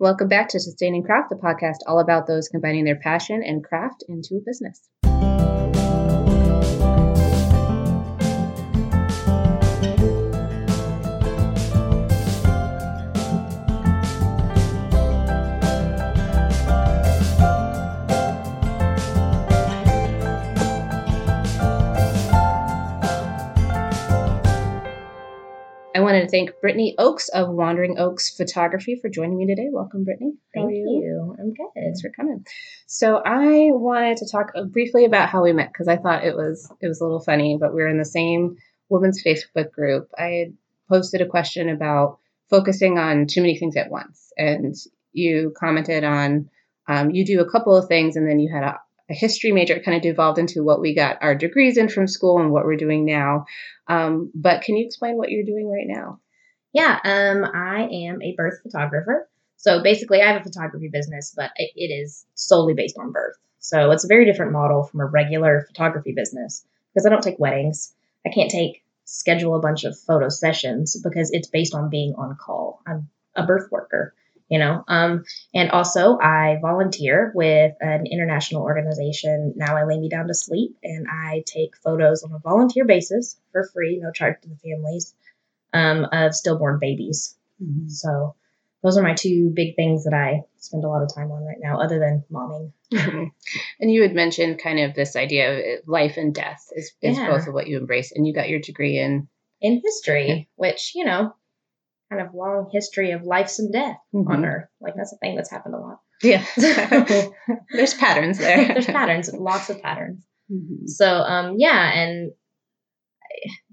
Welcome back to Sustaining Craft, the podcast all about those combining their passion and craft into a business. Thank Brittany Oakes of Wandering Oaks Photography for joining me today. Welcome, Brittany. How Thank you? you? I'm good. Thanks for coming. So I wanted to talk briefly about how we met because I thought it was it was a little funny, but we were in the same women's Facebook group. I had posted a question about focusing on too many things at once, and you commented on um, you do a couple of things, and then you had a, a history major. It kind of devolved into what we got our degrees in from school and what we're doing now. Um, but can you explain what you're doing right now? Yeah, um, I am a birth photographer. So basically, I have a photography business, but it, it is solely based on birth. So it's a very different model from a regular photography business because I don't take weddings. I can't take schedule a bunch of photo sessions because it's based on being on call. I'm a birth worker you know um, and also i volunteer with an international organization now i lay me down to sleep and i take photos on a volunteer basis for free no charge to the families um, of stillborn babies mm-hmm. so those are my two big things that i spend a lot of time on right now other than momming mm-hmm. and you had mentioned kind of this idea of life and death is, is yeah. both of what you embrace and you got your degree in in history which you know kind of long history of life and death mm-hmm. on Earth. Like that's a thing that's happened a lot. Yeah, there's patterns there. there's patterns, lots of patterns. Mm-hmm. So um, yeah, and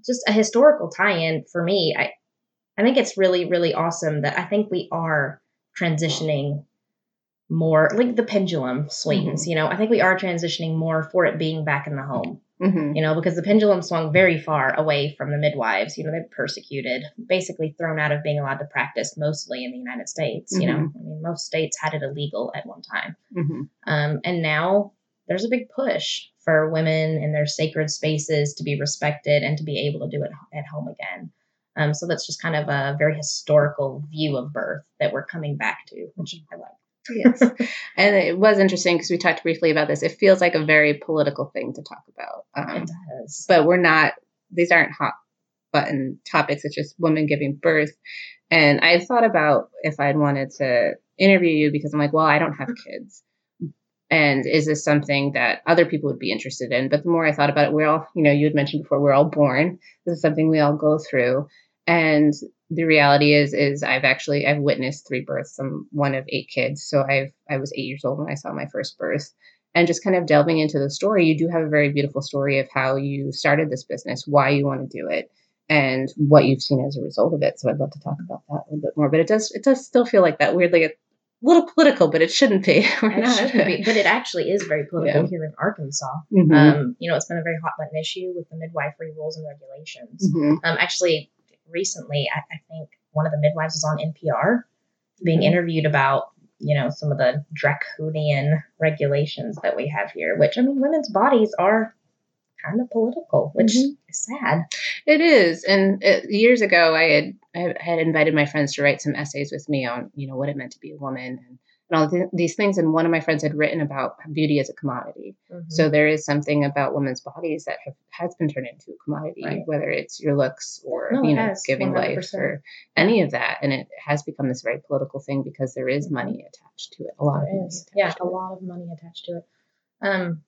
just a historical tie-in for me. I I think it's really really awesome that I think we are transitioning more like the pendulum swings. Mm-hmm. You know, I think we are transitioning more for it being back in the home. Mm-hmm. You know, because the pendulum swung very far away from the midwives. You know, they're persecuted, basically thrown out of being allowed to practice, mostly in the United States. Mm-hmm. You know, mm-hmm. I mean, most states had it illegal at one time. Mm-hmm. Um, and now there's a big push for women in their sacred spaces to be respected and to be able to do it at home again. Um, so that's just kind of a very historical view of birth that we're coming back to, which I like yes. And it was interesting because we talked briefly about this. It feels like a very political thing to talk about. Um, it does. But we're not, these aren't hot button topics. It's just women giving birth. And I thought about if I'd wanted to interview you because I'm like, well, I don't have kids. And is this something that other people would be interested in? But the more I thought about it, we're all, you know, you had mentioned before, we're all born. This is something we all go through. And the reality is is I've actually I've witnessed three births. I'm one of eight kids, so I've I was eight years old when I saw my first birth. And just kind of delving into the story, you do have a very beautiful story of how you started this business, why you want to do it, and what you've seen as a result of it. So I'd love to talk about that a little bit more. But it does it does still feel like that weirdly little political, but it shouldn't be. it shouldn't be, but it actually is very political yeah. here in Arkansas. Mm-hmm. Um, you know, it's been a very hot button issue with the midwifery rules and regulations. Mm-hmm. Um, actually, recently, I, I think one of the midwives was on NPR being mm-hmm. interviewed about you know some of the draconian regulations that we have here which i mean women's bodies are kind of political which mm-hmm. is sad it is and it, years ago i had i had invited my friends to write some essays with me on you know what it meant to be a woman and and all th- these things. And one of my friends had written about beauty as a commodity. Mm-hmm. So there is something about women's bodies that have, has been turned into a commodity, right. whether it's your looks or no, you know has, giving 100%. life or any of that. And it has become this very political thing because there is money mm-hmm. attached to it. A lot there of is. yeah, a lot of money attached to it. Um,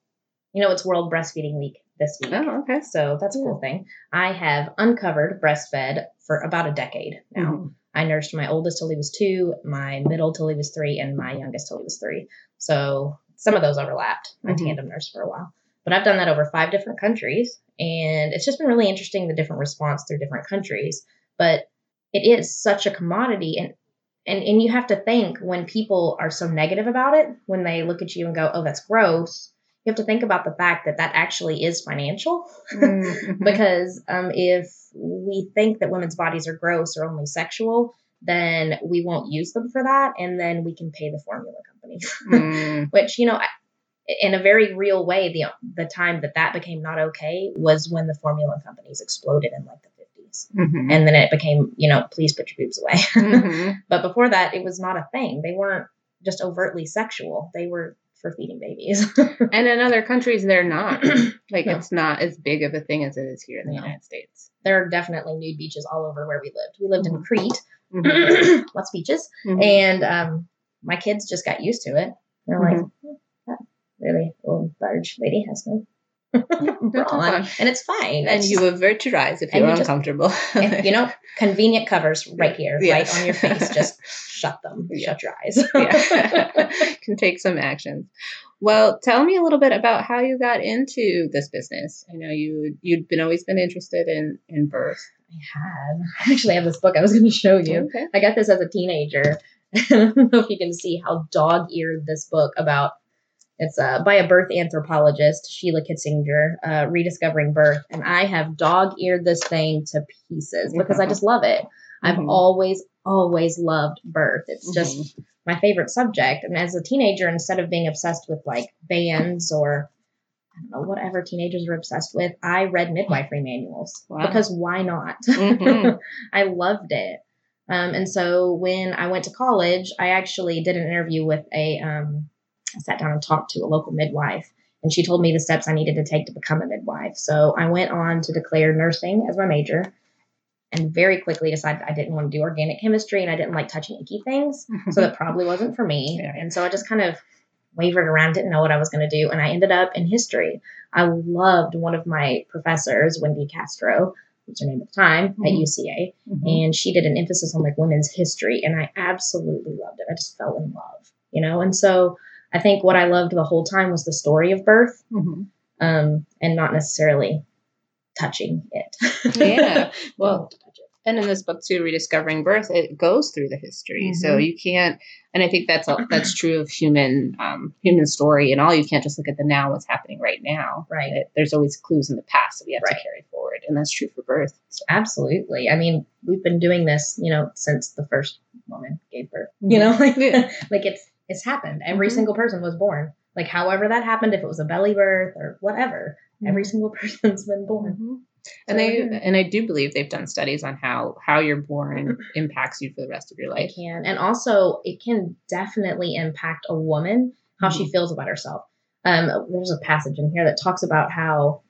you know, it's World Breastfeeding Week this week. Oh, okay. So that's a cool thing. I have uncovered breastfed for about a decade now. Mm-hmm. I nursed my oldest till he was two, my middle till he was three, and my youngest till he was three. So some of those overlapped. I mm-hmm. tandem nursed for a while. But I've done that over five different countries, and it's just been really interesting the different response through different countries. But it is such a commodity, and and and you have to think when people are so negative about it, when they look at you and go, "Oh, that's gross." You have to think about the fact that that actually is financial, mm-hmm. because um, if we think that women's bodies are gross or only sexual, then we won't use them for that. And then we can pay the formula company, mm. which, you know, in a very real way, the, the time that that became not okay was when the formula companies exploded in like the 50s. babies. Mhm. And then it became, you know, please put your boobs away. Mhm. but before that, it was not a thing. They weren't just overtly sexual. They were for feeding babies. And in other countries, they're not. Like, No. it's not as big of a thing as it is here in the No. United States. there are definitely nude beaches all over where we lived. We lived in Mhm. Crete, Mhm. lots of beaches, Mhm. and um, my kids just got used to it. They're like. "Oh, that really old large lady has no on," and it's fine. And It's you your eyes if you're you just- uncomfortable. you know, convenient covers right here, Yeah. right on your face. Just shut them. Yeah. Shut your eyes. yeah. can take some actions. Well, tell me a little bit about how you got into this business. I know you you'd been always been interested in in birth. I had. I actually have this book I was going to show you. Okay. I got this as a teenager. I don't know if you can see how dog-eared this book about. It's uh, by a birth anthropologist, Sheila Kitzinger, uh, rediscovering birth, and I have dog-eared this thing to pieces because I just love it. I've Mhm. always, always loved birth. It's just Mhm. my favorite subject. And as a teenager, instead of being obsessed with like bands or I don't know whatever teenagers are obsessed with, I read midwifery manuals Wow. because why not? Mhm. I loved it. Um, and so when I went to college, I actually did an interview with a, um, I sat down and talked to a local midwife, and she told me the steps I needed to take to become a midwife. So I went on to declare nursing as my major and very quickly decided I didn't want to do organic chemistry and I didn't like touching icky things. So that probably wasn't for me. Yeah. And so I just kind of wavered around, didn't know what I was going to do. And I ended up in history. I loved one of my professors, Wendy Castro, was her name at the time at Mhm. UCA Mhm. and she did an emphasis on like women's history and i absolutely loved it i just fell in love you know and so i think what i loved the whole time was the story of birth Mhm. um and not necessarily touching it Yeah. Well, Don't touch it. and in this book too, rediscovering birth, it goes through the history. So Mhm. you can't, and I think that's all, that's true of human um, human story and all. You can't just look at the now, what's happening right now. Right. It- there's always clues in the past that we have Right. to carry forward, and that's true for birth. So, absolutely i mean we've been doing this you know since the first woman gave birth you know like, Yeah. like it's it's happened every Mhm. single person was born like however that happened if it was a belly birth or whatever every single person's been born Mhm. And So, they yeah. and I do believe they've done studies on how how you're born impacts you for the rest of your It life. can. And also, it can definitely impact a woman, how she feels about herself. Um, there's a passage in here that talks about how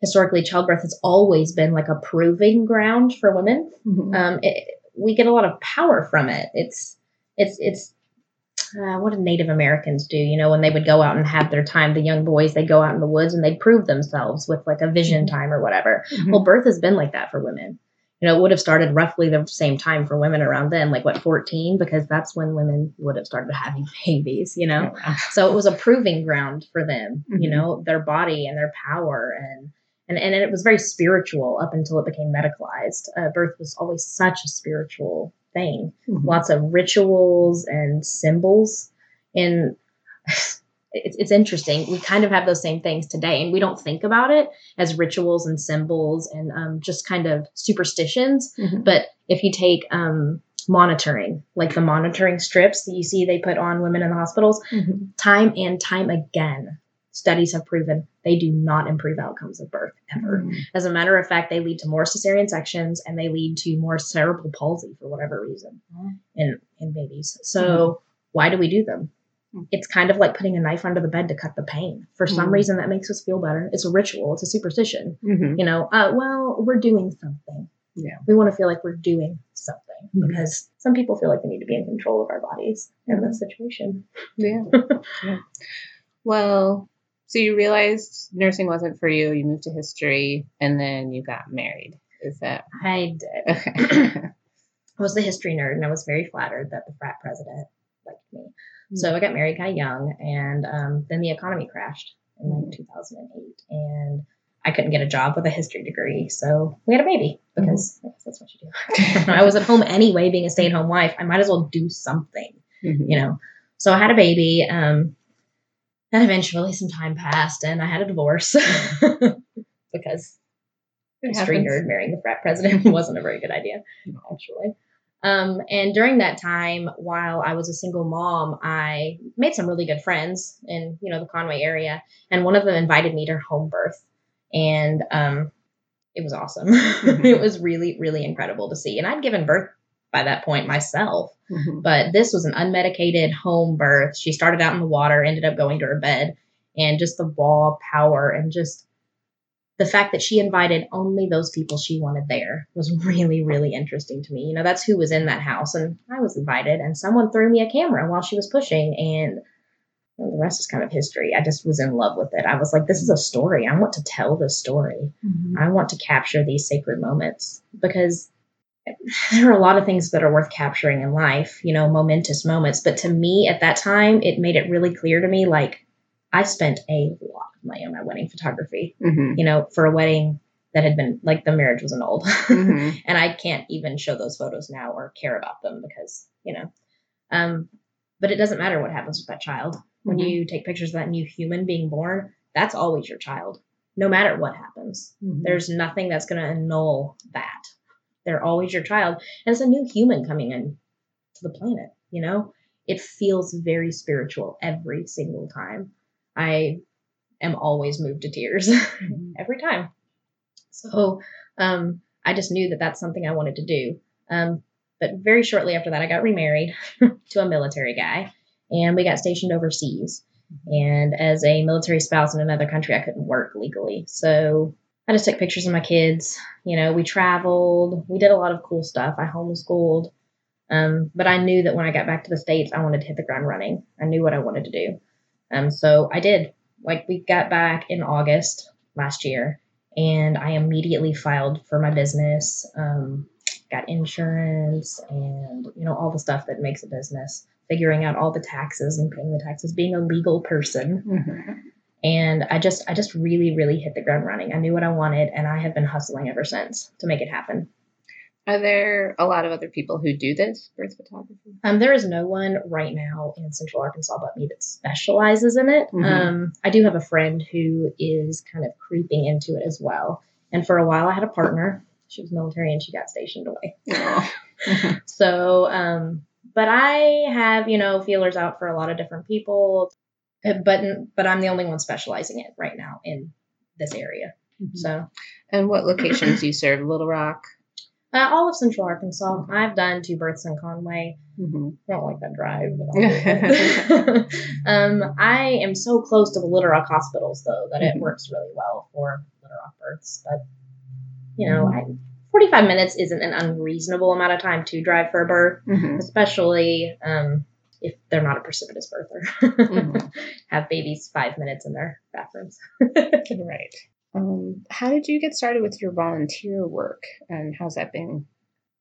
historically childbirth has always been like a proving ground for women. Mhm. Um, it, we get a lot of power from it. It's, it's, it's, uh, what did Native Americans do? You know, when they would go out and have their time, the young boys, they'd go out in the woods and they'd prove themselves with like a vision Mhm. time or whatever. Mhm. Well, birth has been like that for women. You know, it would have started roughly the same time for women around then, like what, 14, because that's when women would have started having babies, you know? Oh, wow. So it was a proving ground for them, you Mhm. know, their body and their power. And, and, and it was very spiritual up until it became medicalized. Uh, birth was always such a spiritual thing Mhm. lots of rituals and symbols and it's, it's interesting we kind of have those same things today and we don't think about it as rituals and symbols and um, just kind of superstitions Mhm. but if you take um, monitoring like the monitoring strips that you see they put on women in the hospitals Mhm. time and time again studies have proven they do not improve outcomes of birth ever Mhm. as a matter of fact, they lead to more cesarean sections and they lead to more cerebral palsy for whatever reason Oh. in, in babies. So why do we do them? Hmm. It's kind of like putting a knife under the bed to cut the pain. For some Hmm. reason, that makes us feel better. It's a ritual. It's a superstition. Mhm. You know, uh, well, we're doing something. Yeah. We want to feel like we're doing something Mhm. because some people feel like they need to be in control of our bodies in this situation. Yeah. yeah. Well, so you realized nursing wasn't for you. You moved to history, and then you got married. Is that I did. okay? I was the history nerd, and I was very flattered that the frat president liked me. So I got married kind of young, and um, then the economy crashed in like 2008, and I couldn't get a job with a history degree. So we had a baby because I guess that's what you do. I was at home anyway, being a stay-at-home wife. I might as well do something, Mhm. you know. So I had a baby. Um, then eventually, some time passed, and I had a divorce because It happens. nerd marrying the frat president wasn't a very good idea, actually. Um, and during that time, while I was a single mom, I made some really good friends in you know the Conway area, and one of them invited me to her home birth, and um, it was awesome. Mm-hmm. it was really, really incredible to see. And I'd given birth by that point myself, mm-hmm. but this was an unmedicated home birth. She started out in the water, ended up going to her bed, and just the raw power and just the fact that she invited only those people she wanted there was really, really interesting to me. You know, that's who was in that house, and I was invited, and someone threw me a camera while she was pushing, and well, the rest is kind of history. I just was in love with it. I was like, this is a story. I want to tell this story. Mm-hmm. I want to capture these sacred moments because there are a lot of things that are worth capturing in life, you know, momentous moments. But to me at that time, it made it really clear to me like I spent a lot of money on my wedding photography, mm-hmm. you know, for a wedding that had been like the marriage was annulled. Mm-hmm. and I can't even show those photos now or care about them because, you know, um, but it doesn't matter what happens with that child when mm-hmm. you take pictures of that new human being born, that's always your child, no matter what happens. Mm-hmm. There's nothing that's going to annul that. They're always your child. And it's a new human coming in to the planet, you know? It feels very spiritual every single time. I am always moved to tears mm-hmm. every time. So um, I just knew that that's something I wanted to do. Um, but very shortly after that, I got remarried to a military guy and we got stationed overseas. And as a military spouse in another country, I couldn't work legally. So I just took pictures of my kids. You know, we traveled, we did a lot of cool stuff. I homeschooled. Um, but I knew that when I got back to the States, I wanted to hit the ground running. I knew what I wanted to do. Um, so I did. Like, we got back in August last year, and I immediately filed for my business, um, got insurance, and, you know, all the stuff that makes a business figuring out all the taxes and paying the taxes, being a legal person. Mm-hmm. And I just I just really really hit the ground running. I knew what I wanted and I have been hustling ever since to make it happen. Are there a lot of other people who do this birth photography? Um, there is no one right now in Central Arkansas but me that specializes in it. Mm-hmm. Um, I do have a friend who is kind of creeping into it as well. And for a while, I had a partner. She was military and she got stationed away. so um, but I have, you know, feelers out for a lot of different people, but but I'm the only one specializing it right now in this area. Mm-hmm. So, and what locations do you serve? Little Rock, uh, all of Central Arkansas. I've done two births in Conway. Mm-hmm. I don't like that drive. um, I am so close to the Little Rock hospitals though that mm-hmm. it works really well for Little Rock births. But you know, mm-hmm. I 45 minutes isn't an unreasonable amount of time to drive for a birth, mm-hmm. especially um, if they're not a precipitous birther. mm-hmm. Have babies five minutes in their bathrooms. right. Um, how did you get started with your volunteer work and how's that been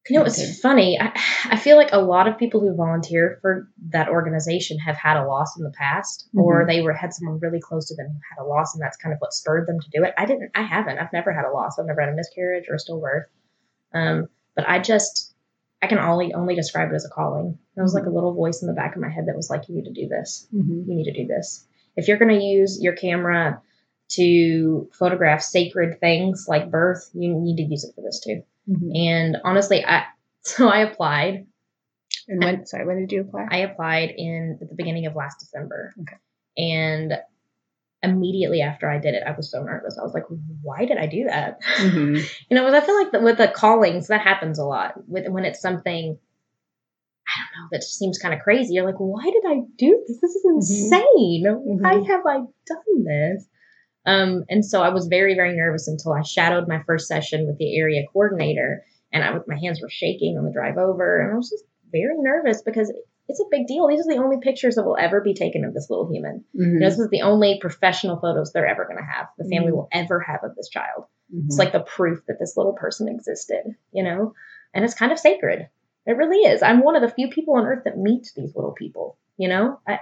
you know, it's funny. I, I feel like a lot of people who volunteer for that organization have had a loss in the past, mm-hmm. or they were had someone really close to them who had a loss, and that's kind of what spurred them to do it. I didn't. I haven't. I've never had a loss. I've never had a miscarriage or a stillbirth. Um, but I just, I can only only describe it as a calling. There was like a little voice in the back of my head that was like, "You need to do this. Mm-hmm. You need to do this. If you're going to use your camera to photograph sacred things like birth, you need to use it for this too." Mm-hmm. And honestly, I so I applied. And when sorry, when did you apply? I applied in at the beginning of last December. Okay. And immediately after I did it, I was so nervous. I was like, why did I do that? Mm-hmm. you know, I feel like with the callings, that happens a lot. With when it's something, I don't know, that just seems kind of crazy. You're like, why did I do this? This is mm-hmm. insane. Mm-hmm. Why have I done this? Um, and so I was very, very nervous until I shadowed my first session with the area coordinator, and I my hands were shaking on the drive over, and I was just very nervous because it's a big deal. These are the only pictures that will ever be taken of this little human. Mm-hmm. You know, this is the only professional photos they're ever going to have. The family mm-hmm. will ever have of this child. Mm-hmm. It's like the proof that this little person existed. You know, and it's kind of sacred. It really is. I'm one of the few people on earth that meets these little people. You know, I,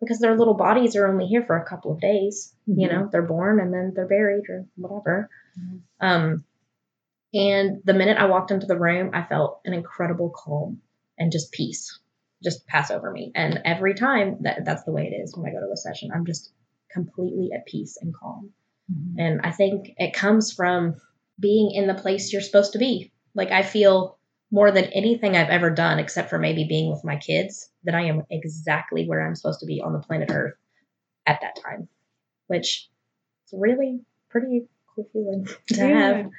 because their little bodies are only here for a couple of days. Mm-hmm. You know, they're born and then they're buried or whatever. Mm-hmm. Um, and the minute I walked into the room, I felt an incredible calm and just peace just pass over me. And every time that that's the way it is when I go to a session, I'm just completely at peace and calm. Mm-hmm. And I think it comes from being in the place you're supposed to be. Like I feel more than anything I've ever done, except for maybe being with my kids, that I am exactly where I'm supposed to be on the planet Earth at that time, which is really pretty cool feeling to yeah. have.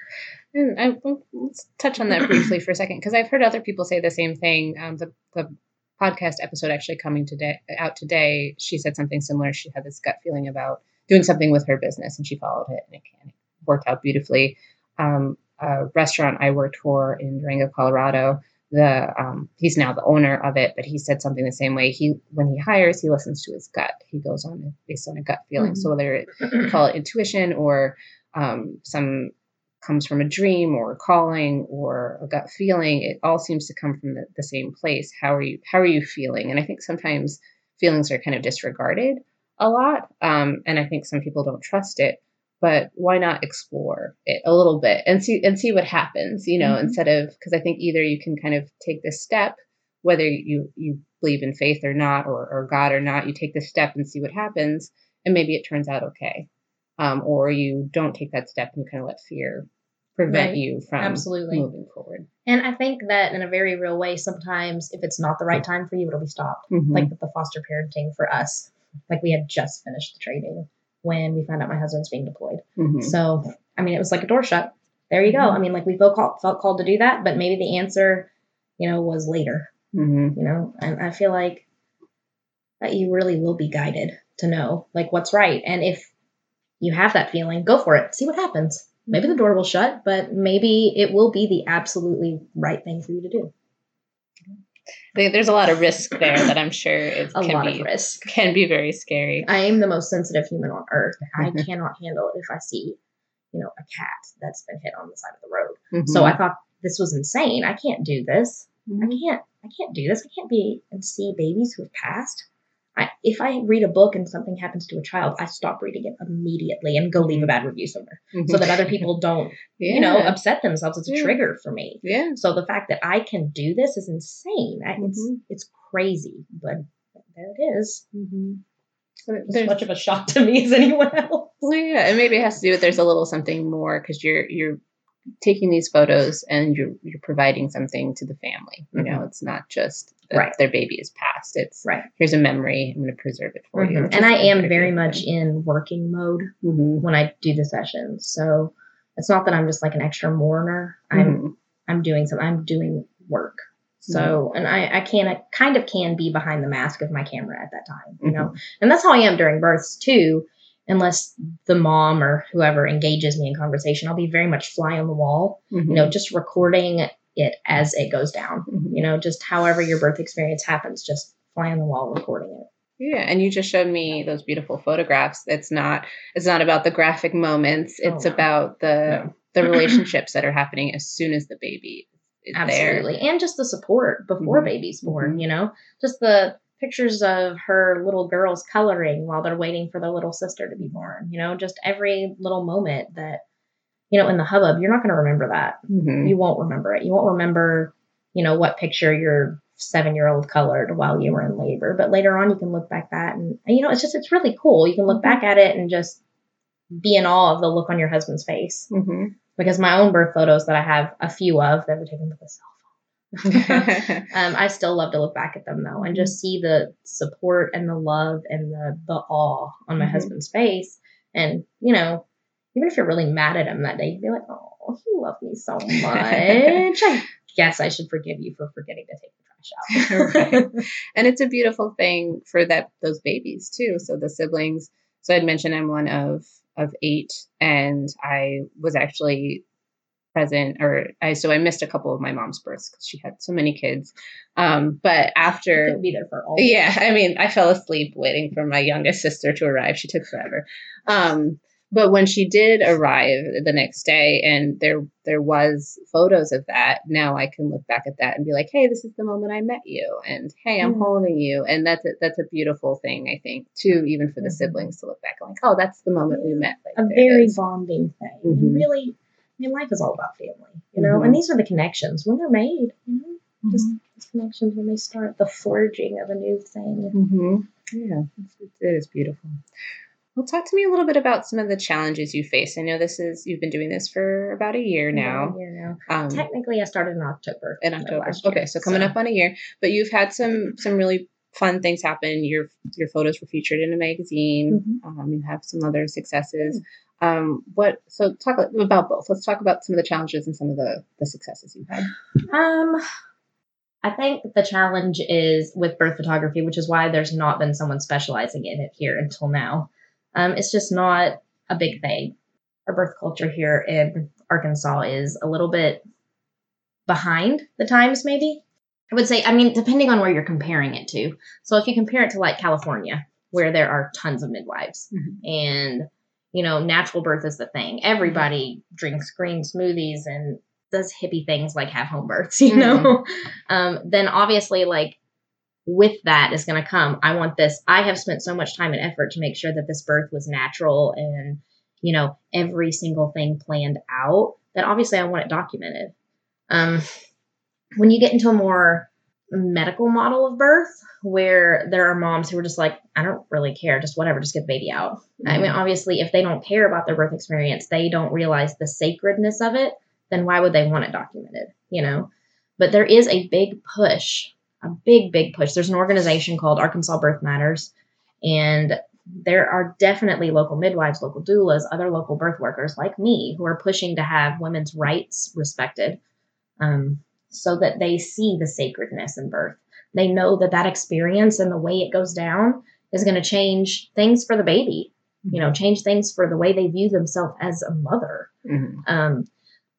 And I, let's touch on that briefly for a second because I've heard other people say the same thing. Um, the, the podcast episode actually coming today out today, she said something similar. She had this gut feeling about doing something with her business, and she followed it, and it, worked out beautifully. Um, a restaurant I worked for in Durango, Colorado. The um, he's now the owner of it, but he said something the same way. He when he hires, he listens to his gut. He goes on based on a gut feeling. Mm-hmm. So whether it, call it intuition or um, some comes from a dream or a calling or a gut feeling it all seems to come from the, the, same place how are you how are you feeling and i think sometimes feelings are kind of disregarded a lot um, and i think some people don't trust it but why not explore it a little bit and see and see what happens you know mm-hmm. instead of because i think either you can kind of take this step whether you you believe in faith or not or, or god or not you take this step and see what happens and maybe it turns out okay um, or you don't take that step and you kind of let fear prevent right. you from absolutely moving forward. And I think that in a very real way, sometimes if it's not the right time for you, it'll be stopped. Mm-hmm. Like with the foster parenting for us, like we had just finished the training when we found out my husband's being deployed. Mm-hmm. So I mean, it was like a door shut. There you go. Mm-hmm. I mean, like we felt called, felt called to do that, but maybe the answer, you know, was later. Mm-hmm. You know, and I feel like that you really will be guided to know like what's right, and if you have that feeling, go for it. See what happens. Maybe the door will shut, but maybe it will be the absolutely right thing for you to do. There's a lot of risk there that I'm sure it a can lot be, of risk can be very scary. I am the most sensitive human on earth. I cannot handle it if I see, you know, a cat that's been hit on the side of the road. Mm-hmm. So I thought this was insane. I can't do this. Mm-hmm. I can't. I can't do this. I can't be and see babies who have passed. I, if I read a book and something happens to a child, I stop reading it immediately and go leave a bad review somewhere mm-hmm. so that other people don't, yeah. you know, upset themselves. It's a yeah. trigger for me. Yeah. So the fact that I can do this is insane. Mm-hmm. It's it's crazy, but there it is. Mm-hmm. As much of a shock to me as anyone else. Well, yeah, and maybe it has to do with there's a little something more because you're you're taking these photos and you're you're providing something to the family. You mm-hmm. know, it's not just right. their baby is passed. It's right. Here's a memory. I'm going to preserve it for mm-hmm. you. And I am very much in working mode mm-hmm. when I do the sessions. So it's not that I'm just like an extra mourner. I'm mm-hmm. I'm doing some. I'm doing work. So mm-hmm. and I I can I kind of can be behind the mask of my camera at that time. You know, mm-hmm. and that's how I am during births too unless the mom or whoever engages me in conversation, I'll be very much fly on the wall, mm-hmm. you know, just recording it as it goes down, mm-hmm. you know, just however your birth experience happens, just fly on the wall recording it. Yeah, and you just showed me those beautiful photographs. It's not it's not about the graphic moments. Oh, it's oh, no. about the no. the relationships that are happening as soon as the baby is Absolutely. There. And just the support before mm-hmm. baby's born, mm-hmm. you know? Just the pictures of her little girls coloring while they're waiting for their little sister to be born. You know, just every little moment that, you know, in the hubbub, you're not going to remember that. Mm-hmm. You won't remember it. You won't remember, you know, what picture your seven year old colored while you were in labor. But later on, you can look back at and, and, you know, it's just, it's really cool. You can look back at it and just be in awe of the look on your husband's face. Mm-hmm. Because my own birth photos that I have a few of that were taken with a cell um, I still love to look back at them though and just see the support and the love and the the awe on my mm-hmm. husband's face. And you know, even if you're really mad at him that day, you'd be like, "Oh, he loved me so much." I guess I should forgive you for forgetting to take the trash out. right. And it's a beautiful thing for that those babies too. So the siblings. So I'd mentioned I'm one of of eight, and I was actually present or I so I missed a couple of my mom's births because she had so many kids. Um, but after be there for all. Yeah, I mean, I fell asleep waiting for my youngest sister to arrive. She took forever. Um, but when she did arrive the next day and there there was photos of that, now I can look back at that and be like, hey, this is the moment I met you, and hey, I'm mm holding you, and that's a, that's a beautiful thing I think too, even for the mm-hmm. siblings to look back and like, oh, that's the moment we met. Like, a very bonding thing, mm-hmm. really Life is all about family, you know, mm-hmm. and these are the connections when they're made, you know, mm-hmm. just these connections when they start the forging of a new thing. Mm-hmm. Yeah, it's, it is beautiful. Well, talk to me a little bit about some of the challenges you face. I know this is you've been doing this for about a year now. A year now. Um, Technically, I started in October. In October. Okay, so coming so. up on a year, but you've had some some really fun things happen. Your your photos were featured in a magazine. Mm-hmm. Um, you have some other successes. Um, what? So talk about both. Let's talk about some of the challenges and some of the the successes you've had. Um, I think the challenge is with birth photography, which is why there's not been someone specializing in it here until now. Um, it's just not a big thing. Our birth culture here in Arkansas is a little bit behind the times, maybe. I would say, I mean, depending on where you're comparing it to. So if you compare it to like California, where there are tons of midwives mm-hmm. and, you know, natural birth is the thing. Everybody drinks green smoothies and does hippie things like have home births, you know, mm-hmm. um, then obviously, like, with that is going to come, I want this. I have spent so much time and effort to make sure that this birth was natural and, you know, every single thing planned out that obviously I want it documented. Um, when you get into a more medical model of birth where there are moms who are just like, I don't really care, just whatever, just get the baby out. Mm-hmm. I mean, mm-hmm. obviously, if they don't care about their birth experience, they don't realize the sacredness of it then why would they want it documented? You know? But there is a big push, a big, big push. There's an organization called Arkansas Birth Matters, and there are definitely local midwives, local doulas, other local birth workers like me who are pushing to have women's rights respected um, so that they see the sacredness in birth. They know that that experience and the way it goes down is going to change things for the baby, you know, change things for the way they view themselves as a mother. Mm-hmm. Um,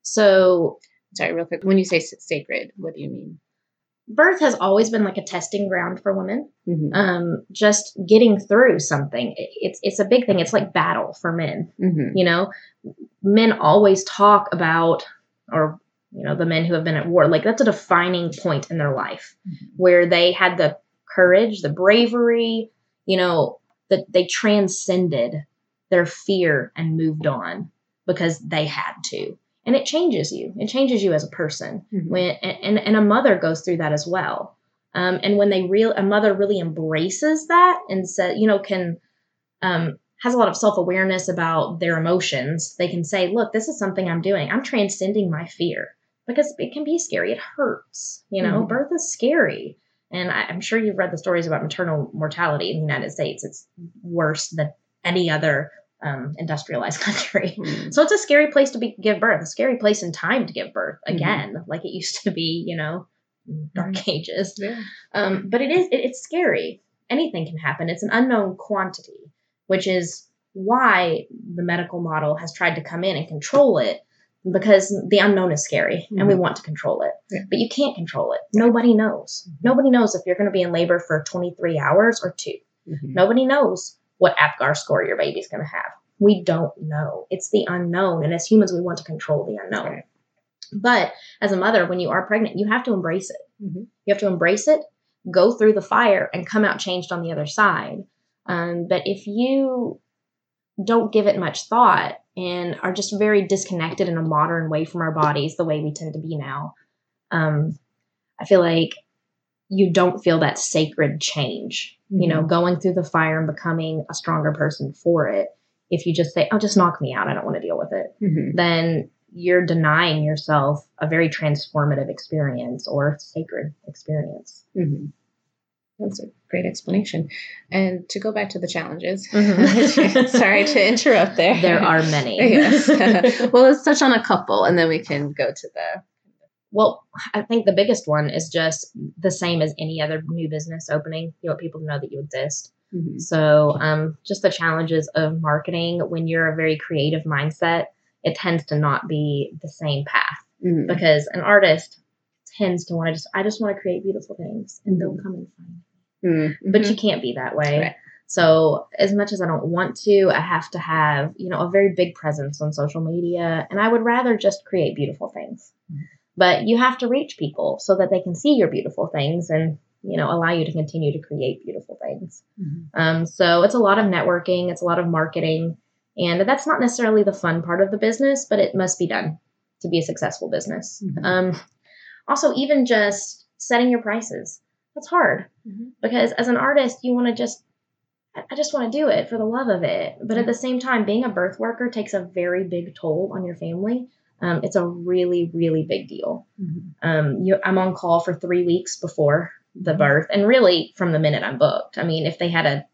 so, sorry, real quick. When you say sacred, what do you mean? Birth has always been like a testing ground for women. Mm-hmm. Um, just getting through something, it's it's a big thing. It's like battle for men. Mm-hmm. You know, men always talk about, or you know, the men who have been at war. Like that's a defining point in their life mm-hmm. where they had the courage, the bravery. You know, that they transcended their fear and moved on because they had to and it changes you. It changes you as a person. Mm-hmm. When and and a mother goes through that as well. Um, and when they real a mother really embraces that and said, you know, can um, has a lot of self awareness about their emotions, they can say, look, this is something I'm doing. I'm transcending my fear because it can be scary. It hurts. You know, mm-hmm. birth is scary. And I, I'm sure you've read the stories about maternal mortality in the United States. It's worse than any other um, industrialized country. Mm. So it's a scary place to be give birth, a scary place in time to give birth mm-hmm. again, mm. like it used to be, you know, dark mm. ages. Yeah. Um, but it is it, it's scary. Anything can happen. It's an unknown quantity, which is why the medical model has tried to come in and control it because the unknown is scary and we mm-hmm. want to control it. Yeah. But you can't control it. Nobody knows. Mm-hmm. Nobody knows if you're going to be in labor for 23 hours or 2 mm-hmm. Nobody knows what APGAR score your baby's going to have. We don't know. It's the unknown. And as humans, we want to control the unknown. Right. But as a mother, when you are pregnant, you have to embrace it. Mm-hmm. You have to embrace it, go through the fire, and come out changed on the other side. Um, but if you don't give it much thought and are just very disconnected in a modern way from our bodies, the way we tend to be now, um, I feel like you don't feel that sacred change, mm-hmm. you know, mm-hmm. going through the fire and becoming a stronger person for it. If you just say, oh, just knock me out, I don't want to deal with it, mm-hmm. then you're denying yourself a very transformative experience or sacred experience. Mm-hmm. That's a great explanation. And to go back to the challenges, mm-hmm. sorry to interrupt there. There are many. yes. well, let's touch on a couple and then we can go to the well, I think the biggest one is just the same as any other new business opening. You want people to know that you exist. Mm-hmm. So, um, just the challenges of marketing when you're a very creative mindset, it tends to not be the same path mm-hmm. because an artist tends to want to just, I just want to create beautiful things and they'll come and find me. Mm-hmm. But you can't be that way. Right. So as much as I don't want to, I have to have, you know, a very big presence on social media and I would rather just create beautiful things. Mm-hmm but you have to reach people so that they can see your beautiful things and you know allow you to continue to create beautiful things mm-hmm. um, so it's a lot of networking it's a lot of marketing and that's not necessarily the fun part of the business but it must be done to be a successful business mm-hmm. um, also even just setting your prices that's hard mm-hmm. because as an artist you want to just I just want to do it for the love of it. But at mm-hmm. the same time, being a birth worker takes a very big toll on your family um, it's a really, really big deal. Mm-hmm. Um, you, I'm on call for three weeks before the Mhm. birth and really from the minute I'm booked. I mean, if they had a,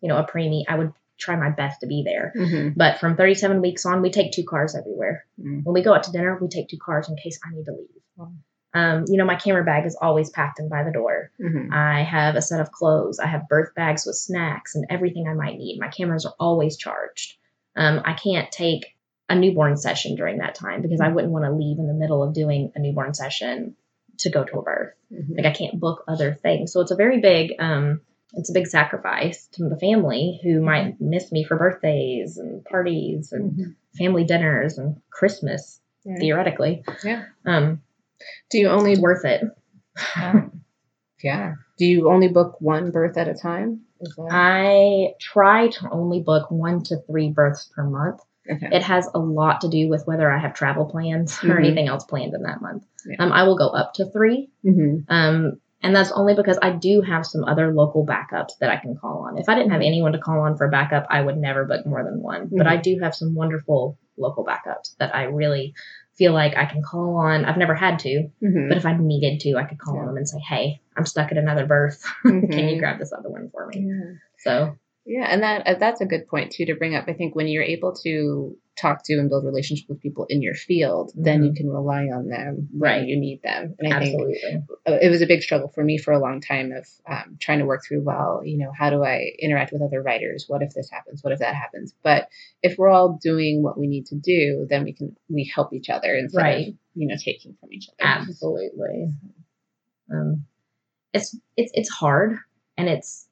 you know, a preemie, I would try my best to be there. Mhm. But from 37 weeks on, we take two cars everywhere. Mm. When we go out to dinner, we take two cars in case I need to leave. Wow. Um, you know, my camera bag is always packed in by the door. Mhm. I have a set of clothes. I have birth bags with snacks and everything I might need. My cameras are always charged. Um, I can't take a newborn session during that time because I wouldn't want to leave in the middle of doing a newborn session to go to a birth. Mhm. Like I can't book other things. So it's a very big um it's a big sacrifice to the family who might miss me for birthdays and parties and Mhm. family dinners and Christmas Yeah. theoretically. Yeah. Um Do you only worth it. Um, yeah. Do you only book one birth at a time? That I try to only book one to three births per month. okay? It has a lot to do with whether I have travel plans Mhm. or anything else planned in that month. Yeah. Um, I will go up to three, Mhm. um, and that's only because I do have some other local backups that I can call on. If I didn't have anyone to call on for backup, I would never book more than one. But Mhm. I do have some wonderful local backups that I really feel like I can call on. I've never had to, Mhm. but if I needed to, I could call Yeah. on them and say, "Hey, I'm stuck at another birth. can Mhm. you grab this other one for me?" Yeah. So Yeah, and that uh, that's a good point too to bring up. I think when you're able to talk to and build relationships with people in your field, then you can rely on them when Right. you need them. And I think absolutely, uh, it was a big struggle for me for a long time of um, trying to work through well you know how do i interact with other writers what if this happens what if that happens but if we're all doing what we need to do then we can we help each other instead Right. of you know taking from each other absolutely. Um, it's it's it's hard, and it's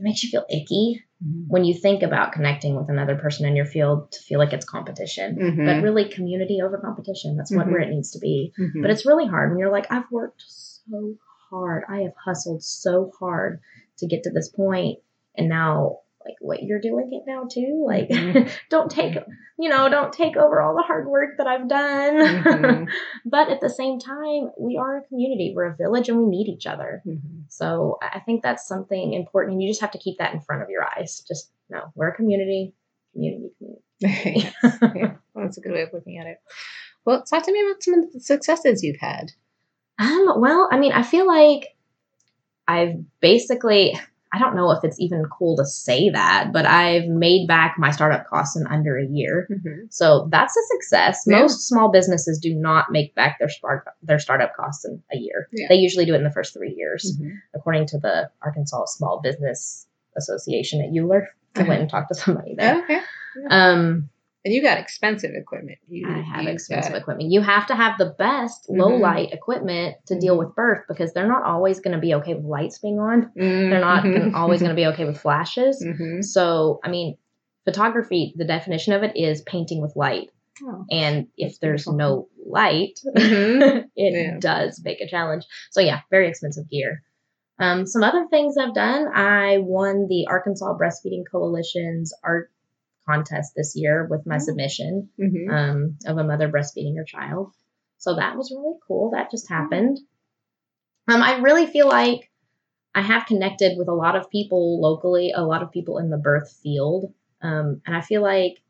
it makes you feel icky Mhm. when you think about connecting with another person in your field to feel like it's competition. Mhm. But really, community over competition. That's what Mhm. where it needs to be. Mhm. But it's really hard when you're like, I've worked so hard. I have hustled so hard to get to this point, and now like what you're doing it now too. Like, Mhm. don't take you know don't take over all the hard work that I've done. Mhm. but at the same time, we are a community. We're a village, and we need each other. Mhm. So I I think that's something important, and you just have to keep that in front of your eyes. Just no, we're a community, community, community. Yes. yeah, well, that's a good way of looking at it well talk to me about some of the successes you've had Um, well, I mean, I feel like I've basically, I don't know if it's even cool to say that, but I've made back my startup costs in under a year. So that's a success. Yeah. Most small businesses do not make back their start their startup costs in a year. Yeah. They usually do it in the first three years, Mhm. according to the Arkansas Small Business Association at UALR. I Uh-huh. went and talked to somebody there. okay Um, and you got expensive equipment you, I have expensive got- equipment. You have to have the best low Mhm. light equipment to deal Mhm. with birth because they're not always going to be okay with lights being on. They're not gonna, always going to be okay with flashes. Mhm. So, I mean, photography, the definition of it is painting with light. Oh. And if there's beautiful. no light, Mhm. it Yeah. does make a challenge. So, yeah, very expensive gear. Um, some other things I've done, I won the Arkansas Breastfeeding Coalition's art contest this year with my Oh. submission Mhm. um, of a mother breastfeeding her child. So that was really cool. That just happened. Um, I really feel like I have connected with a lot of people locally, a lot of people in the birth field. Um, and I feel like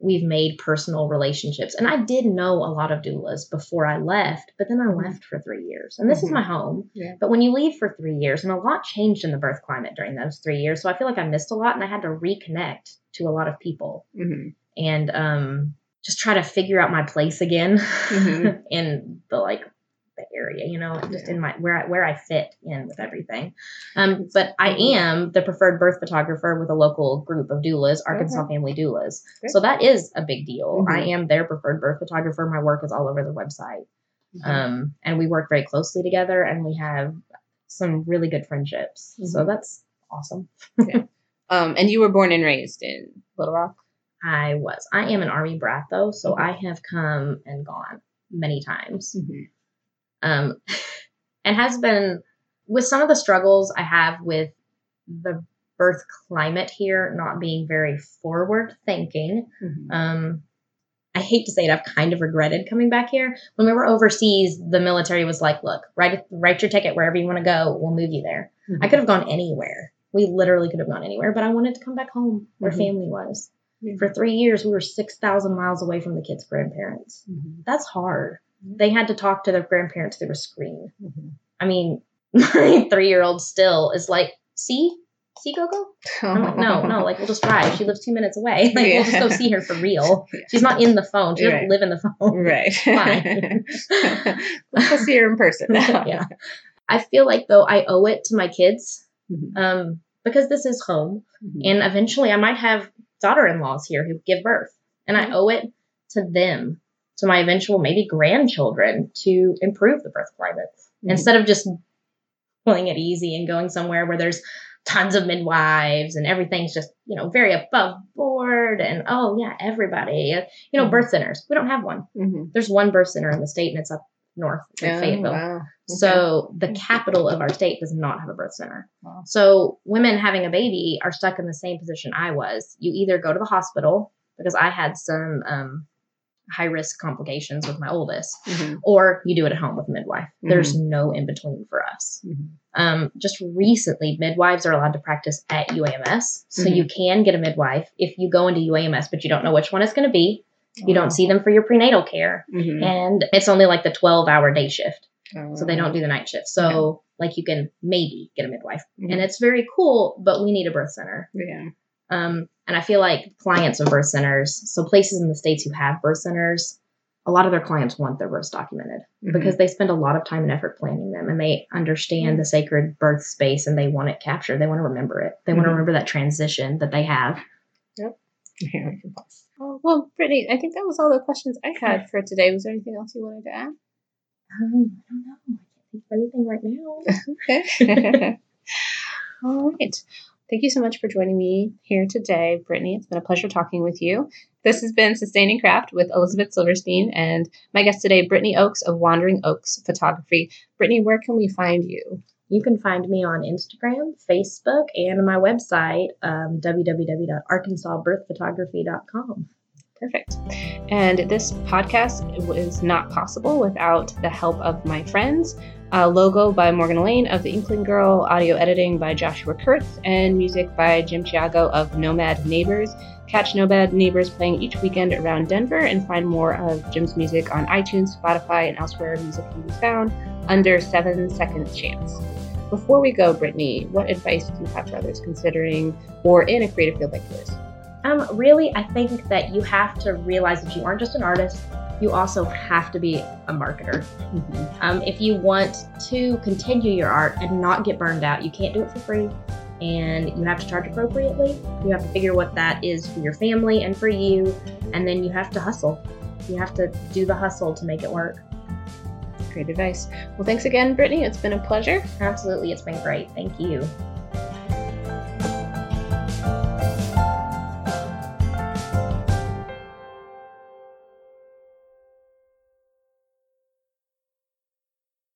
we've made personal relationships. And I did know a lot of doulas before I left, but then I left for three years. And this is Mhm. my home. Yeah. But when you leave for three years, and a lot changed in the birth climate during those three years. So I feel like I missed a lot and I had to reconnect to a lot of people Mhm. and um, just try to figure out my place again Mhm. in the like area, you know, just Yeah. in my where I, where I fit in with everything. Um, but I am the preferred birth photographer with a local group of doulas, Arkansas Family Doulas. Good. So that is a big deal. Mhm. I am their preferred birth photographer. My work is all over the website, Mm-hmm. um, and we work very closely together, and we have some really good friendships. So Mhm. that's awesome. Um, and you were born and raised in Little Rock. I was. I am an army brat though, so. I have come and gone many times. Mm-hmm. Um, and has been with some of the struggles I have with the birth climate here not being very forward thinking. Mm-hmm. Um, I hate to say it, I've kind of regretted coming back here. When we were overseas, the military was like, "Look, write write your ticket wherever you want to go. We'll move you there." Mm-hmm. I could have gone anywhere. We literally could have gone anywhere, but I wanted to come back home where Mhm. family was. For three years, we were 6,000 miles away from the kids' grandparents. Mhm. That's hard. Yeah. They had to talk to their grandparents through a screen. Mhm. I mean, my three year old still is like, see, see Gogo? I'm like, no, no, like we'll just drive. She lives two minutes away. Like we'll just go see her for real. Yeah. She's not in the phone. She doesn't Right. live in the phone. Right. Fine. Let's go see her in person. yeah. I feel like though I owe it to my kids, Mhm. um, because this is home, Mhm. and eventually I might have daughter-in-laws here who give birth, and I owe it to them, to my eventual maybe grandchildren, to improve the birth climate Mhm. instead of just pulling it easy and going somewhere where there's tons of midwives and everything's just you know very above board and oh yeah everybody you know Mhm. birth centers we don't have one Mhm. there's one birth center in the state and it's up north in Oh, fayetteville wow. so the capital of our state does not have a birth center. Wow. So women having a baby are stuck in the same position I was. You either go to the hospital because I had some um, high risk complications with my oldest, Mhm. or you do it at home with a midwife. There's no in between for us. Mhm. Um, just recently, midwives are allowed to practice at UAMS. So you can get a midwife if you go into UAMS, but you don't know which one it's going to be. You don't see them for your prenatal care. Mhm. And it's only like the 12 hour day shift so they Oh. don't do the night shift. So like you can maybe get a midwife, and it's very cool. But we need a birth center, Yeah. Um, and I feel like clients of birth centers, so places in the states who have birth centers, a lot of their clients want their births documented Mhm. because they spend a lot of time and effort planning them, and they understand the sacred birth space and they want it captured. They want to remember it. They want to remember that transition that they have. Yeah, can pause. Oh, well, Brittany, I think that was all the questions I had for today. Was there anything else you wanted to add? Um, I don't know. I can't think of anything right now. Okay. All right. Thank you so much for joining me here today, Brittany. It's been a pleasure talking with you. This has been Sustaining Craft with Elizabeth Silverstein and my guest today, Brittany Oaks of Wandering Oaks Photography. Brittany, where can we find you? You can find me on Instagram, Facebook, and my website, um, www.arkansasbirthphotography.com. Perfect. And this podcast was not possible without the help of my friends. Uh, logo by Morgan Lane of The Inkling Girl, audio editing by Joshua Kurtz, and music by Jim Chiago of Nomad Neighbors. Catch Nomad Neighbors playing each weekend around Denver and find more of Jim's music on iTunes, Spotify, and elsewhere music can be found under Seven Seconds Chance. Before we go, Brittany, what advice do you have for others considering or in a creative field like yours? Um, really, I think that you have to realize that you aren't just an artist, you also have to be a marketer. Um, if you want to continue your art and not get burned out, you can't do it for free. And you have to charge appropriately. You have to figure what that is for your family and for you. And then you have to hustle. You have to do the hustle to make it work. Great advice. Well, thanks again, Brittany. It's been a pleasure. Absolutely. It's been great. Thank you.